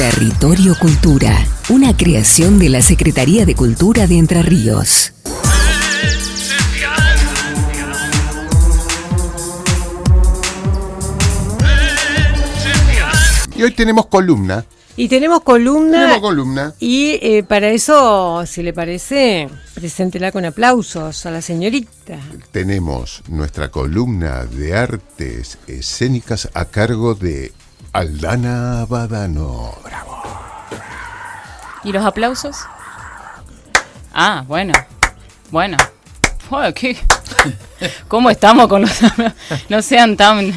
Territorio Cultura, una creación de la Secretaría de Cultura de Entre Ríos. Y hoy tenemos columna. Y tenemos columna. Tenemos columna. Y eh, para eso, si le parece, preséntela con aplausos a la señorita. Tenemos nuestra columna de artes escénicas a cargo de Aldana Badano. Bravo. ¿Y los aplausos? Ah, bueno. Bueno. Joder, ¿qué? ¿Cómo estamos con los No sean tan,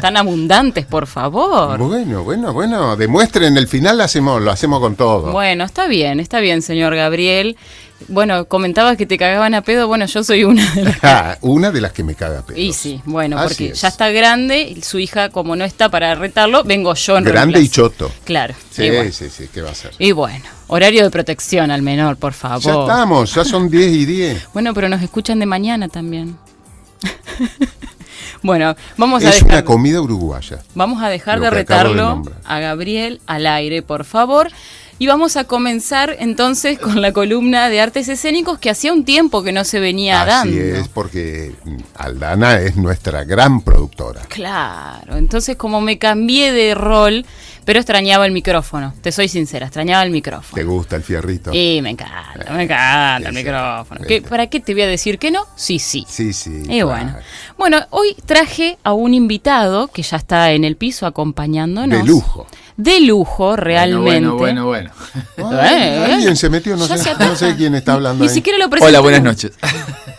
tan abundantes, por favor. Bueno, bueno, bueno. Demuestren, el final lo hacemos, lo hacemos con todo. Bueno, está bien, está bien, señor Gabriel. Bueno, comentabas que te cagaban a pedo. Bueno, yo soy una de las. Ah, una de las que me caga a pedo. Y sí, bueno, Así porque es. ya está grande y su hija, como no está para retarlo, vengo yo en Grande y choto. Claro. Sí, y, bueno. sí, sí, ¿qué va a ser? Y bueno, horario de protección al menor, por favor. Ya estamos, ya son 10 y 10. Bueno, pero nos escuchan de mañana también. bueno, vamos a Es dejar, una comida uruguaya. vamos a dejar de de retarlo nombrar. a Gabriel al aire, por favor. Y vamos a comenzar entonces con la columna de artes escénicos que hacía un tiempo que no se venía Así dando. es, porque mm, Aldana es nuestra gran productora. Claro, entonces como me cambié de rol, pero extrañaba el micrófono, te soy sincera, extrañaba el micrófono. ¿Te gusta el fierrito? Y me encanta, me encanta el Sí, sí. micrófono. Sí. ¿Qué- ¿Para qué te voy a decir que no? Sí, sí. Sí, sí. Y claro. bueno. Bueno, hoy traje a un invitado que ya está en el piso acompañándonos. De lujo. De lujo, realmente. Bueno, bueno, bueno. Ay, Eh, Alguien se metió, no sé, no sé quién está hablando Ni ahí. siquiera lo presentó. Hola, buenas noches.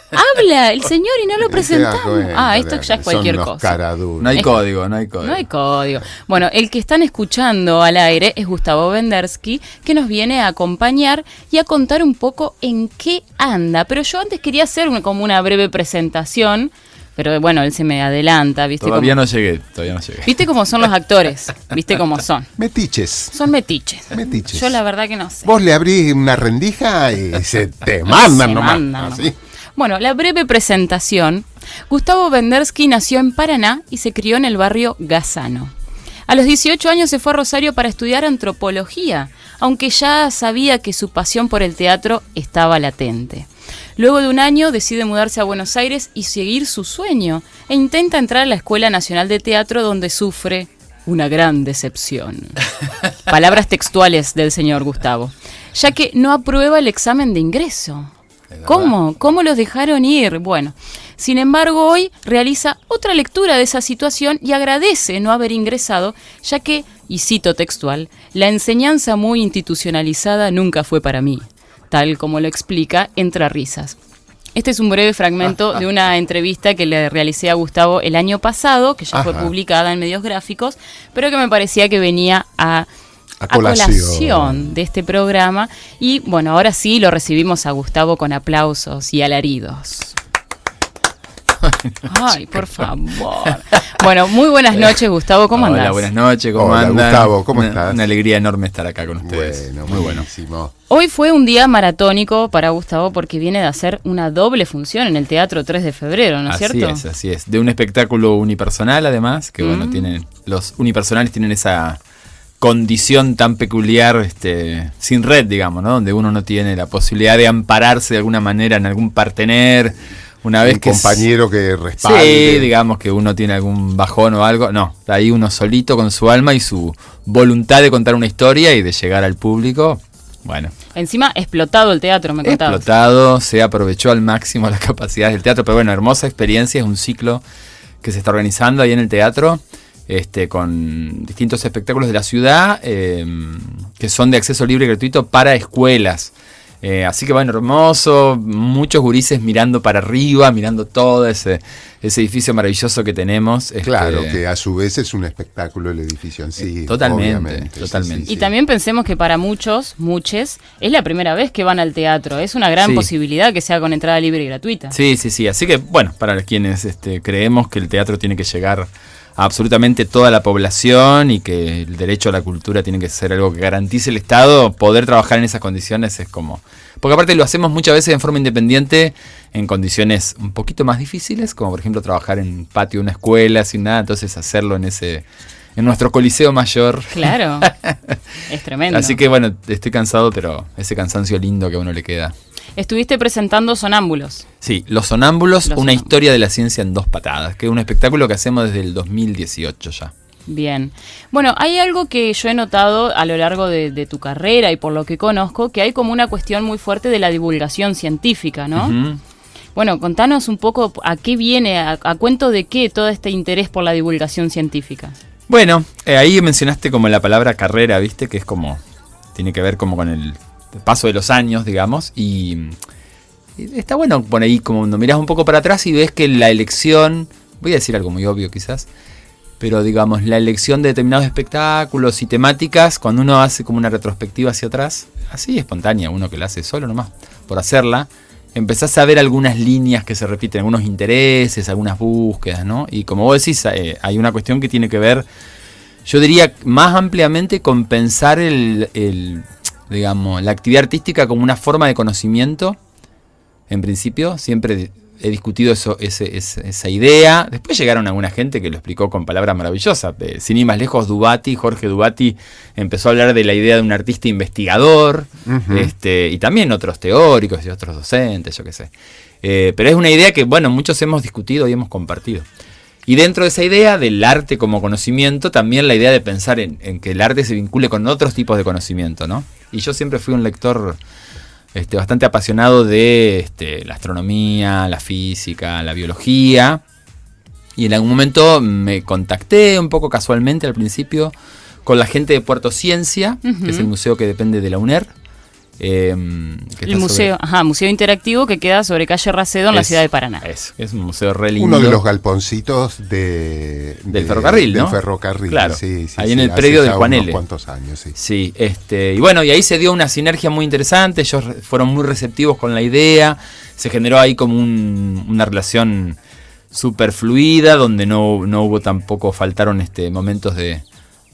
Habla el señor y no lo presentamos. cuenta, Ah, esto ya es son cualquier cosa. No hay Es- código, no hay código. No hay código. Bueno, el que están escuchando al aire es Gustavo Vendersky, que nos viene a acompañar y a contar un poco en qué anda. Pero yo antes quería hacer una- como una breve presentación, pero bueno, él se me adelanta, ¿viste? Todavía cómo, no llegué, todavía no llegué. ¿Viste cómo son los actores? ¿Viste cómo son? Metiches. Son metiches. Metiches. Yo la verdad que no sé. Vos le abrís una rendija y se te mandan Se nomás. mandan así. nomás. Bueno, la breve presentación. Gustavo Vendersky nació en Paraná y se crió en el barrio Gazano. A los 18 años se fue a Rosario para estudiar antropología, aunque ya sabía que su pasión por el teatro estaba latente. Luego de un año decide mudarse a Buenos Aires y seguir su sueño, e intenta entrar a la Escuela Nacional de Teatro donde sufre una gran decepción. Palabras textuales del señor Gustavo, ya que no aprueba el examen de ingreso. ¿Cómo? ¿Cómo los dejaron ir? Bueno, sin embargo, hoy realiza otra lectura de esa situación y agradece no haber ingresado, ya que, y cito textual, la enseñanza muy institucionalizada nunca fue para mí, tal como lo explica entre risas. Este es un breve fragmento de una entrevista que le realicé a Gustavo el año pasado, que ya fue publicada en medios gráficos, pero que me parecía que venía a A a colación. colación de este programa. Y bueno, ahora sí lo recibimos a Gustavo con aplausos y alaridos. Ay, por favor. Bueno, muy buenas noches, Gustavo. ¿Cómo Hola, andás? buenas noches, ¿cómo Hola, andan? Gustavo, ¿cómo Una- estás? Una alegría enorme estar acá con ustedes. Bueno, muy bueno. buenísimo. Hoy fue un día maratónico para Gustavo porque viene de hacer una doble función en el Teatro 3 de febrero, ¿no es así cierto? es, así es. De un espectáculo unipersonal, además, que bueno, tienen, los unipersonales tienen esa condición tan peculiar, este, sin red, digamos, ¿no? Donde uno no tiene la posibilidad de ampararse de alguna manera en algún partener. Una vez Un que es- compañero que respalde. Sí, digamos que uno tiene algún bajón o algo. No, ahí uno solito con su alma y su voluntad de contar una historia y de llegar al público. Bueno, Encima, explotado el teatro, me contabas. explotado, se aprovechó al máximo las capacidades del teatro, pero bueno, hermosa experiencia, es un ciclo que se está organizando ahí en el teatro, este, con distintos espectáculos de la ciudad, eh, que son de acceso libre y gratuito para escuelas. Eh, así que bueno, hermoso, muchos gurises mirando para arriba, mirando todo ese, ese edificio maravilloso que tenemos. este, Claro, que a su vez es un espectáculo el edificio en sí. Eh, totalmente. Sí, totalmente. sí, Y sí. también pensemos que para muchos, muchos, es la primera vez que van al teatro. Es una gran Sí. posibilidad que sea con entrada libre y gratuita. Sí, sí, sí. Así que, bueno, para quienes este, creemos que el teatro tiene que llegar absolutamente toda la población y que el derecho a la cultura tiene que ser algo que garantice el Estado, poder trabajar en esas condiciones es como... Porque aparte lo hacemos muchas veces en forma independiente, en condiciones un poquito más difíciles, como por ejemplo trabajar en patio de una escuela sin nada, entonces hacerlo en ese en nuestro Coliseo Mayor. Claro, es tremendo. Así que bueno, estoy cansado, pero ese cansancio lindo que a uno le queda. Estuviste presentando Sonámbulos. Sí, Los Sonámbulos, Los una Sonámbulos. historia de la ciencia en dos patadas, que es un espectáculo que hacemos desde el 2018 ya. Bien. Bueno, hay algo que yo he notado a lo largo de, de tu carrera y por lo que conozco, que hay como una cuestión muy fuerte de la divulgación científica, ¿no? Bueno, contanos un poco a qué viene, a, a cuento de qué todo este interés por la divulgación científica. Bueno, eh, ahí mencionaste como la palabra carrera, ¿viste? Que es como, tiene que ver como con el paso de los años, digamos, y, está bueno por ahí como cuando mirás un poco para atrás y ves que la elección, voy a decir algo muy obvio quizás, pero digamos, la elección de determinados espectáculos y temáticas, cuando uno hace como una retrospectiva hacia atrás, así espontánea, uno que la hace solo nomás, por hacerla, empezás a ver algunas líneas que se repiten, algunos intereses, algunas búsquedas, ¿no? Y como vos decís, eh, hay una cuestión que tiene que ver, yo diría más ampliamente con pensar el, el, digamos, la actividad artística como una forma de conocimiento, en principio, siempre he discutido eso, ese- ese- esa idea. Después llegaron alguna gente que lo explicó con palabras maravillosas. Sin ir más lejos, Dubati, Jorge Dubati, empezó a hablar de la idea de un artista investigador, este, y también otros teóricos y otros docentes, yo qué sé. Eh, pero es una idea que, bueno, muchos hemos discutido y hemos compartido. Y dentro de esa idea del arte como conocimiento, también la idea de pensar en, en que el arte se vincule con otros tipos de conocimiento, ¿no? Y yo siempre fui un lector este, bastante apasionado de este, la astronomía, la física, la biología. Y en algún momento me contacté un poco casualmente al principio con la gente de Puerto Ciencia, que es el museo que depende de la UNER. Eh, que El está museo, sobre- ajá, museo interactivo que queda sobre calle Racedo en la ciudad de Paraná. Es, es un museo re lindo. Uno de los galponcitos de, Del de- ferrocarril, del ¿no? ferrocarril, Claro, sí, sí, ahí sí, en el predio de ya Juan unos L. cuantos años, sí. Sí, este, y bueno, y ahí se dio una sinergia muy interesante, ellos fueron muy receptivos con la idea, se generó ahí como un- una relación súper fluida, donde no, no hubo tampoco, faltaron este, momentos de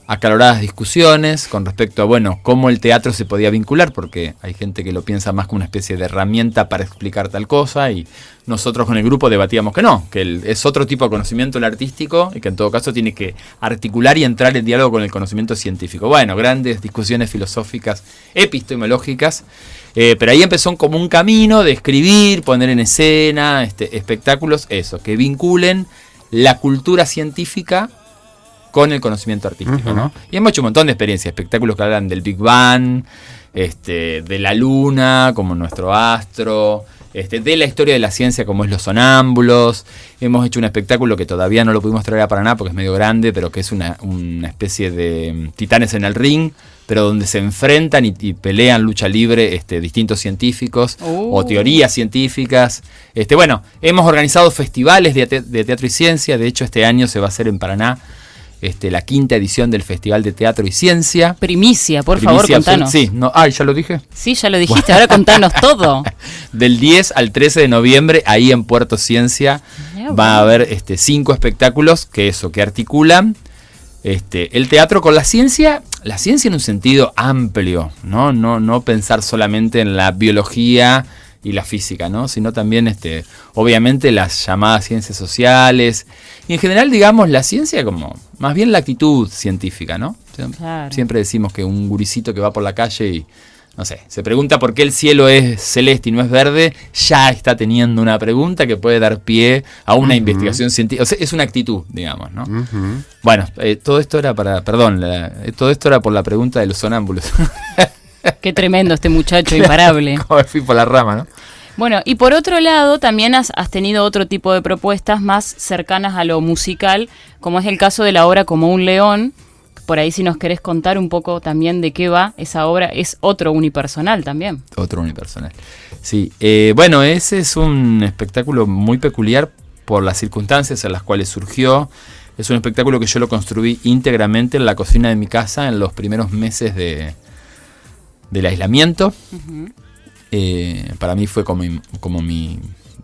acaloradas discusiones con respecto a, bueno, cómo el teatro se podía vincular, porque hay gente que lo piensa más como una especie de herramienta para explicar tal cosa, y nosotros con el grupo debatíamos que no, que es otro tipo de conocimiento el artístico, y que en todo caso tiene que articular y entrar en diálogo con el conocimiento científico. Bueno, grandes discusiones filosóficas, epistemológicas, eh, pero ahí empezó como un camino de escribir, poner en escena, este, espectáculos, eso, que vinculen la cultura científica con el conocimiento artístico. ¿no? Y hemos hecho un montón de experiencias, espectáculos que hablan del Big Bang, este, de la luna como nuestro astro, este, de la historia de la ciencia como es los sonámbulos. Hemos hecho un espectáculo que todavía no lo pudimos traer a Paraná porque es medio grande, pero que es una, una especie de mm, titanes en el ring, pero donde se enfrentan y, y pelean lucha libre este, distintos científicos Oh. o teorías científicas. Este, bueno, hemos organizado festivales de, te- de teatro y ciencia, de hecho este año se va a hacer en Paraná este, la quinta edición del Festival de Teatro y Ciencia. Primicia, por Primicia favor, contanos. Sí, no, ay, ya lo dije. Sí, ya lo dijiste, ahora contanos todo. Del 10 al 13 de noviembre, ahí en Puerto Ciencia, va a haber este, cinco espectáculos que eso, que articulan este, el teatro con la ciencia, la ciencia en un sentido amplio, ¿no? No, no pensar solamente en la biología y la física, ¿no? Sino también, este, obviamente, las llamadas ciencias sociales. Y en general, digamos, la ciencia como, más bien la actitud científica, ¿no? Claro. Siempre decimos que un gurisito que va por la calle y, no sé, se pregunta por qué el cielo es celeste y no es verde, ya está teniendo una pregunta que puede dar pie a una investigación científica. O sea, es una actitud, digamos, ¿no? Bueno, eh, todo esto era para, perdón, la- eh, todo esto era por la pregunta de los sonámbulos. Qué tremendo este muchacho imparable. Como fui por la rama, ¿no? Bueno, y por otro lado, también has, has tenido otro tipo de propuestas más cercanas a lo musical, como es el caso de la obra Como un león. Por ahí si nos querés contar un poco también de qué va esa obra, es otro unipersonal también. Otro unipersonal. Sí, eh, bueno, ese es un espectáculo muy peculiar por las circunstancias en las cuales surgió. Es un espectáculo que yo lo construí íntegramente en la cocina de mi casa en los primeros meses de, del aislamiento. Eh, para mí fue como, como mi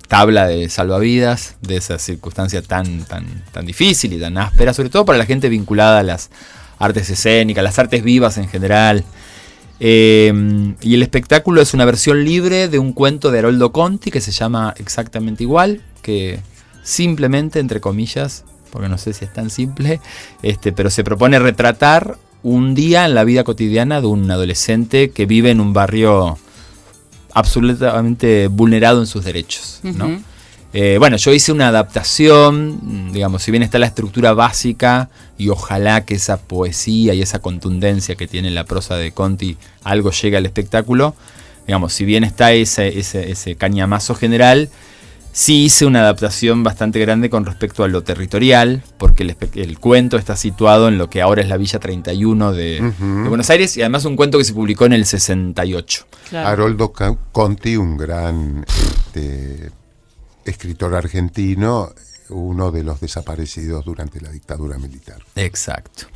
tabla de salvavidas de esa circunstancia tan, tan, tan difícil y tan áspera, sobre todo para la gente vinculada a las artes escénicas, las artes vivas en general. Eh, y el espectáculo es una versión libre de un cuento de Haroldo Conti que se llama exactamente igual, que simplemente, entre comillas, porque no sé si es tan simple, este, pero se propone retratar un día en la vida cotidiana de un adolescente que vive en un barrio absolutamente vulnerado en sus derechos. Eh, bueno, yo hice una adaptación, mm, digamos, si bien está la estructura básica y ojalá que esa poesía y esa contundencia que tiene la prosa de Conti algo llegue al espectáculo, digamos, si bien está ese, ese, ese cañamazo general, sí hice una adaptación bastante grande con respecto a lo territorial, porque el, cuento está situado en lo que ahora es la Villa 31 de, Buenos Aires y además un cuento que se publicó en el 68. Claro. Haroldo Conti, un gran este, escritor argentino, uno de los desaparecidos durante la dictadura militar. Exacto.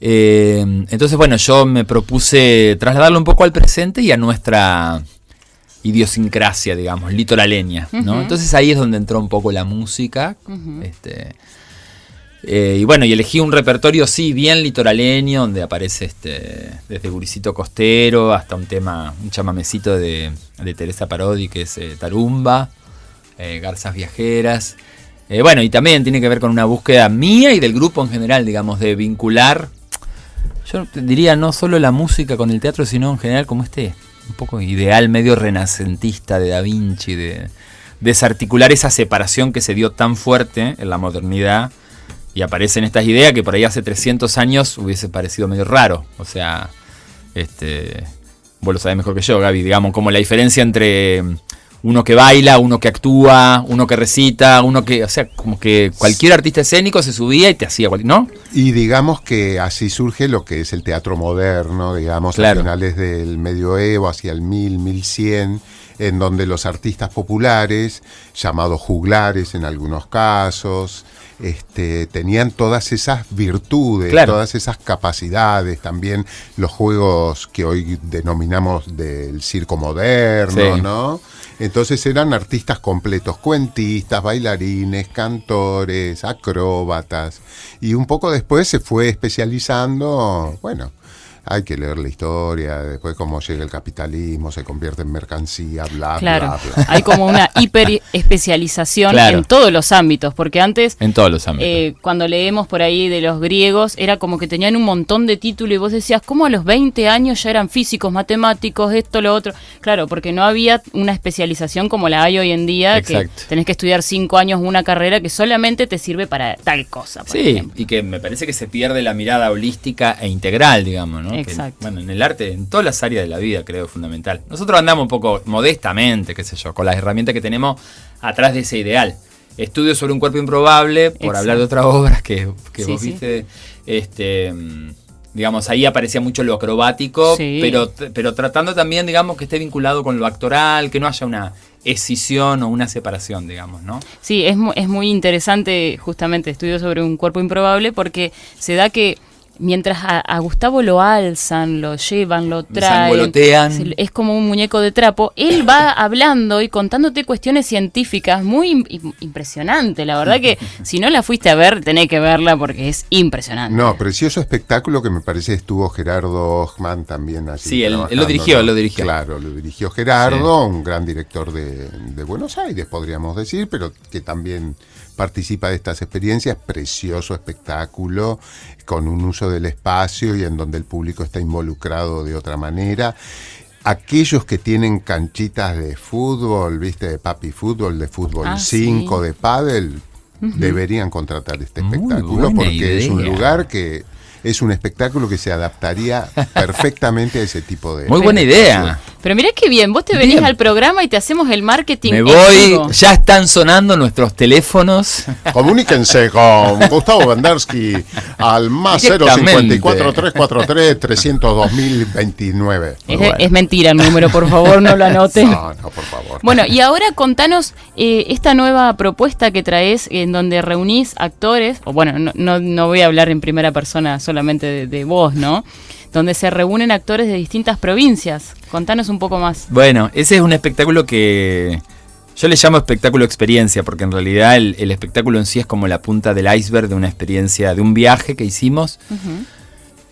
Eh, entonces, bueno, yo me propuse trasladarlo un poco al presente y a nuestra idiosincrasia, digamos, litoraleña, ¿no? Entonces ahí es donde entró un poco la música. Este, eh, y bueno, y elegí un repertorio, sí, bien litoraleño, donde aparece este, desde Guricito Costero hasta un tema, un chamamecito de, de Teresa Parodi, que es eh, Tarumba, eh, Garzas Viajeras. Bueno, y también tiene que ver con una búsqueda mía y del grupo en general, digamos, de vincular, yo diría no solo la música con el teatro, sino en general como este un poco ideal medio renacentista de Da Vinci, de desarticular esa separación que se dio tan fuerte en la modernidad y aparecen estas ideas que por ahí hace 300 años hubiese parecido medio raro. O sea, este, vos lo sabés mejor que yo, Gaby, digamos, como la diferencia entre uno que baila, uno que actúa, uno que recita, uno que, o sea, como que cualquier artista escénico se subía y te hacía, ¿no? Y digamos que así surge lo que es el teatro moderno, digamos, Claro. a finales del medioevo, hacia el 1000, 1100, en donde los artistas populares, llamados juglares en algunos casos, este, tenían todas esas virtudes, Claro. todas esas capacidades, también los juegos que hoy denominamos del circo moderno, Sí. ¿no? Entonces eran artistas completos, cuentistas, bailarines, cantores, acróbatas. Y un poco después se fue especializando, bueno, hay que leer la historia, después cómo llega el capitalismo, se convierte en mercancía, bla, Claro, bla, bla. hay como una hiper especialización Claro. en todos los ámbitos, porque antes En todos los ámbitos. eh, cuando leemos por ahí de los griegos, era como que tenían un montón de títulos y vos decías, ¿cómo a los 20 años ya eran físicos, matemáticos, esto, lo otro? Claro, porque no había una especialización como la hay hoy en día, Exacto. que tenés que estudiar cinco años una carrera que solamente te sirve para tal cosa. por Sí, ejemplo. y que me parece que se pierde la mirada holística e integral, digamos, ¿no? Exacto. bueno, en el arte, en todas las áreas de la vida, creo, es fundamental. Nosotros andamos un poco modestamente, qué sé yo, con las herramientas que tenemos atrás de ese ideal. Estudio sobre un cuerpo improbable, por Exacto. hablar de otras obras que, que Sí, vos sí. viste, este... mm, Digamos, ahí aparecía mucho lo acrobático, Sí. pero, pero tratando también, digamos, que esté vinculado con lo actoral, que no haya una escisión o una separación, digamos, ¿no? Sí, es, es muy interesante justamente estudio sobre un cuerpo improbable porque se da que mientras a, a Gustavo lo alzan, lo llevan, lo traen, es como un muñeco de trapo, él va hablando y contándote cuestiones científicas muy im- im- impresionante. La verdad que si no la fuiste a ver, tenés que verla porque es impresionante. No, precioso espectáculo que me parece estuvo Gerardo Ochman también allí. Sí, él- él lo dirigió, lo dirigió. Claro, lo dirigió Gerardo, un gran director de, de Buenos Aires, podríamos decir, pero que también participa de estas experiencias. Precioso espectáculo, con un uso del espacio y en donde el público está involucrado de otra manera. Aquellos que tienen canchitas de fútbol, viste, de papi fútbol, de fútbol Ah, 5, sí. de pádel, deberían contratar este espectáculo porque es un lugar que es un espectáculo que se adaptaría perfectamente a ese tipo de Muy buena idea. Pero mirá qué bien, vos te venís Bien. al programa y te hacemos el marketing. Me voy, ya están sonando nuestros teléfonos. Comuníquense con Gustavo Bandersky al más Directamente. 054 343 302 2029. Es, Bueno. es mentira el número, por favor, no lo anoten. No, no, por favor. Bueno, y ahora contanos eh, esta nueva propuesta que traes en donde reunís actores, o bueno, no, no, no voy a hablar en primera persona solamente de, de vos, ¿no? Donde se reúnen actores de distintas provincias. Contanos un poco más. Bueno, ese es un espectáculo que yo le llamo espectáculo experiencia, porque en realidad el, el espectáculo en sí es como la punta del iceberg de una experiencia, de un viaje que hicimos.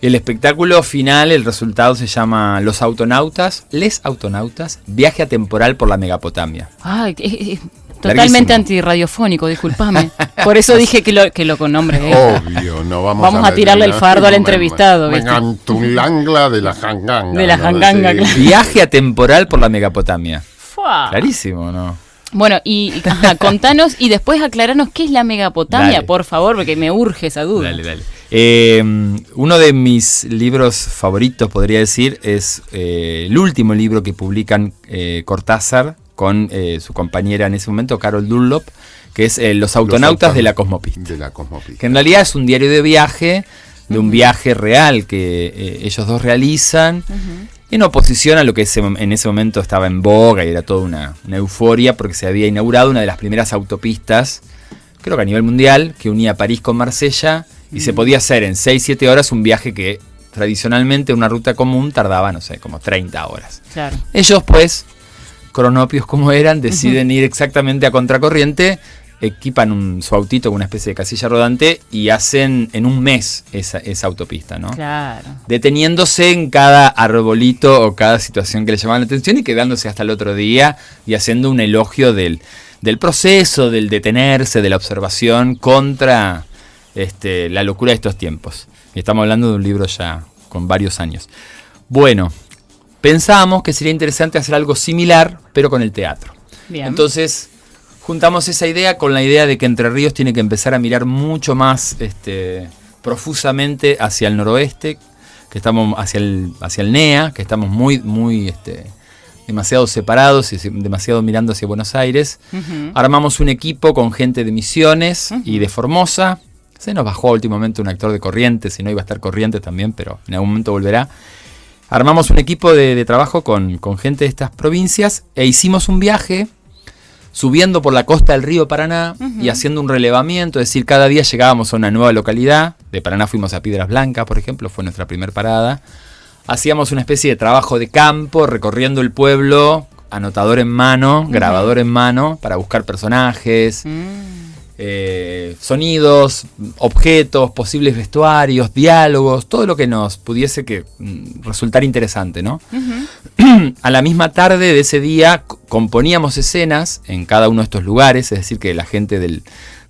El espectáculo final, el resultado se llama Los Autonautas, Les Autonautas, Viaje atemporal por la Megapotamia. Ay, Totalmente Larguísimo. antirradiofónico, discúlpame. Por eso dije que lo, que lo con nombre. ¿eh? Obvio, no vamos, Vamos a tirarle el fardo al entrevistado. Mengantulangla de la janganga. De la ¿no? janganga, claro. Viaje atemporal por la Megapotamia. Fua. Clarísimo, ¿no? Bueno, y ajá, contanos y después aclararnos qué es la megapotamia, Dale. por favor, porque me urge esa duda. Dale, dale. Eh, uno de mis libros favoritos, podría decir, es eh, el último libro que publican eh, Cortázar con eh, su compañera en ese momento, Carol Dunlop, que es eh, Los autonautas auton- de la Cosmopista. De la Cosmopista. Que en realidad es un diario de viaje, de un viaje real que eh, ellos dos realizan, en oposición a lo que ese en ese momento estaba en boga y era toda una, una euforia porque se había inaugurado una de las primeras autopistas, creo que a nivel mundial, que unía París con Marsella y se podía hacer en 6-7 horas un viaje que tradicionalmente una ruta común tardaba, no sé, como 30 horas. Claro. Ellos, pues, cronopios como eran, deciden ir exactamente a contracorriente, equipan un, su autito con una especie de casilla rodante y hacen en un mes esa, esa autopista, ¿no? Claro. Deteniéndose en cada arbolito o cada situación que le llamaban la atención y quedándose hasta el otro día y haciendo un elogio del, del proceso, del detenerse, de la observación contra este, la locura de estos tiempos. Y estamos hablando de un libro ya con varios años. Bueno, pensábamos que sería interesante hacer algo similar, pero con el teatro. Bien. Entonces, juntamos esa idea con la idea de que Entre Ríos tiene que empezar a mirar mucho más este, profusamente hacia el noroeste, que estamos hacia el, hacia el NEA, que estamos muy, muy este, demasiado separados y demasiado mirando hacia Buenos Aires. Armamos un equipo con gente de Misiones y de Formosa. Se nos bajó últimamente un actor de Corrientes, si no iba a estar Corrientes también, pero en algún momento volverá. Armamos un equipo de, de trabajo con, con gente de estas provincias e hicimos un viaje subiendo por la costa del río Paraná y haciendo un relevamiento, es decir, cada día llegábamos a una nueva localidad. De Paraná fuimos a Piedras Blancas, por ejemplo, fue nuestra primera parada. Hacíamos una especie de trabajo de campo, recorriendo el pueblo, anotador en mano, grabador en mano, para buscar personajes, Mm. Eh, sonidos, objetos, posibles vestuarios, diálogos, todo lo que nos pudiese que mm, resultar interesante, ¿no? A la misma tarde de ese día componíamos escenas en cada uno de estos lugares, es decir, que la gente del-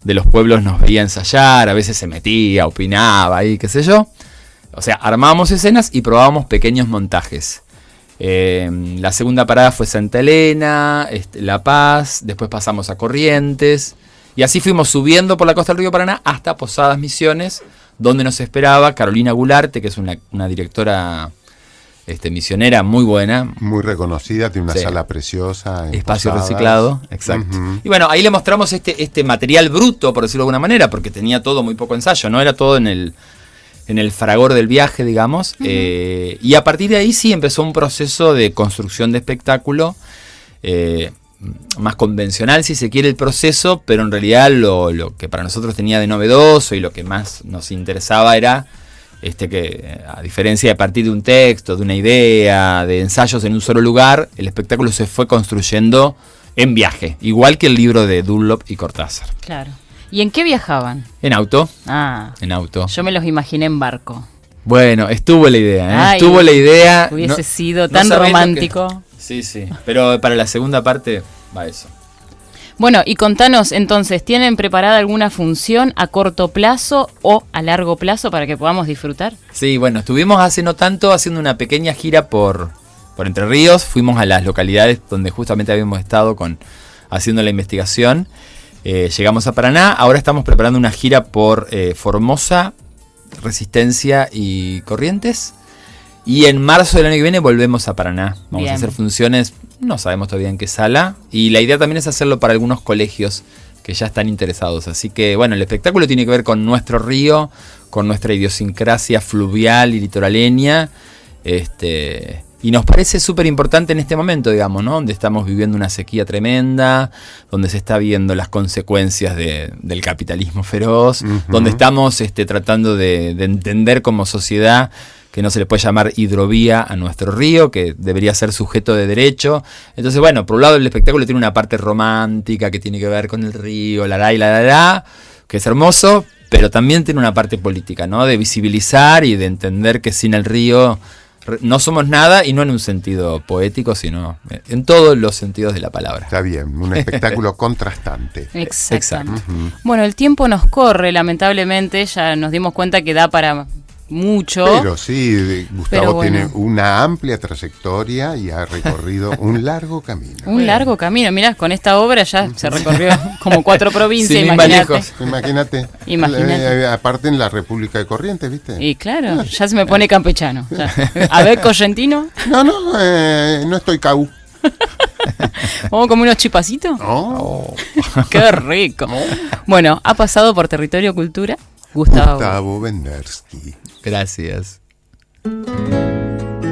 de los pueblos nos veía ensayar, a veces se metía, opinaba ahí, qué sé yo. O sea, armábamos escenas y probábamos pequeños montajes. Eh, la segunda parada fue Santa Elena, este, La Paz, después pasamos a Corrientes. Y así fuimos subiendo por la costa del río Paraná hasta Posadas Misiones, donde nos esperaba Carolina Gularte, que es una, una directora este, misionera muy buena, Muy reconocida, tiene una Sí. sala preciosa. Espacio Posadas. reciclado, exacto. Y bueno, ahí le mostramos este, este material bruto, por decirlo de alguna manera, porque tenía todo muy poco ensayo, no era todo en el, en el fragor del viaje, digamos. Eh, y a partir de ahí sí empezó un proceso de construcción de espectáculo. eh, más convencional si se quiere el proceso, pero en realidad lo, lo que para nosotros tenía de novedoso y lo que más nos interesaba era este que a diferencia de partir de un texto, de una idea, de ensayos en un solo lugar, el espectáculo se fue construyendo en viaje, igual que el libro de Dunlop y Cortázar. Claro. ¿Y en qué viajaban? En auto, Ah, en auto. yo me los imaginé en barco. Bueno, estuvo la idea, ¿eh? Ay, estuvo la idea. Hubiese No- sido tan romántico. Sí, sí. Pero para la segunda parte va eso. Bueno, y contanos entonces, ¿tienen preparada alguna función a corto plazo o a largo plazo para que podamos disfrutar? Sí, bueno, estuvimos hace no tanto haciendo una pequeña gira por, por Entre Ríos. Fuimos a las localidades donde justamente habíamos estado con haciendo la investigación. Eh, llegamos a Paraná. Ahora estamos preparando una gira por eh, Formosa, Resistencia y Corrientes. Y en marzo del año que viene volvemos a Paraná. Vamos Bien. a hacer funciones, no sabemos todavía en qué sala. Y la idea también es hacerlo para algunos colegios que ya están interesados. Así que bueno, el espectáculo tiene que ver con nuestro río, con nuestra idiosincrasia fluvial y litoraleña. Este, y nos parece súper importante en este momento, digamos, ¿no? Donde estamos viviendo una sequía tremenda, donde se está viendo las consecuencias de- del capitalismo feroz, donde estamos este, tratando de, de entender como sociedad que no se le puede llamar hidrovía a nuestro río, que debería ser sujeto de derecho. Entonces, bueno, por un lado el espectáculo tiene una parte romántica que tiene que ver con el río, la la y la la la, que es hermoso, pero también tiene una parte política, ¿no? De visibilizar y de entender que sin el río no somos nada y no en un sentido poético, sino en todos los sentidos de la palabra. Está bien, un espectáculo contrastante. Exactamente. Bueno, el tiempo nos corre, lamentablemente, ya nos dimos cuenta que da para mucho. Pero sí, Gustavo Pero bueno. tiene una amplia trayectoria y ha recorrido un largo camino. un largo camino. Mirá, con esta obra ya se recorrió como cuatro provincias, imagínate. Imagínate. Eh, aparte en la República de Corrientes, ¿viste? Y claro, ya se me pone campechano. ya. A ver, correntino, No, no, eh, no estoy cau. vamos a comer unos chipacitos. Oh, Qué rico. Bueno, ha pasado por Territorio Cultura Gustavo. Gustavo Bendersky. Gracias.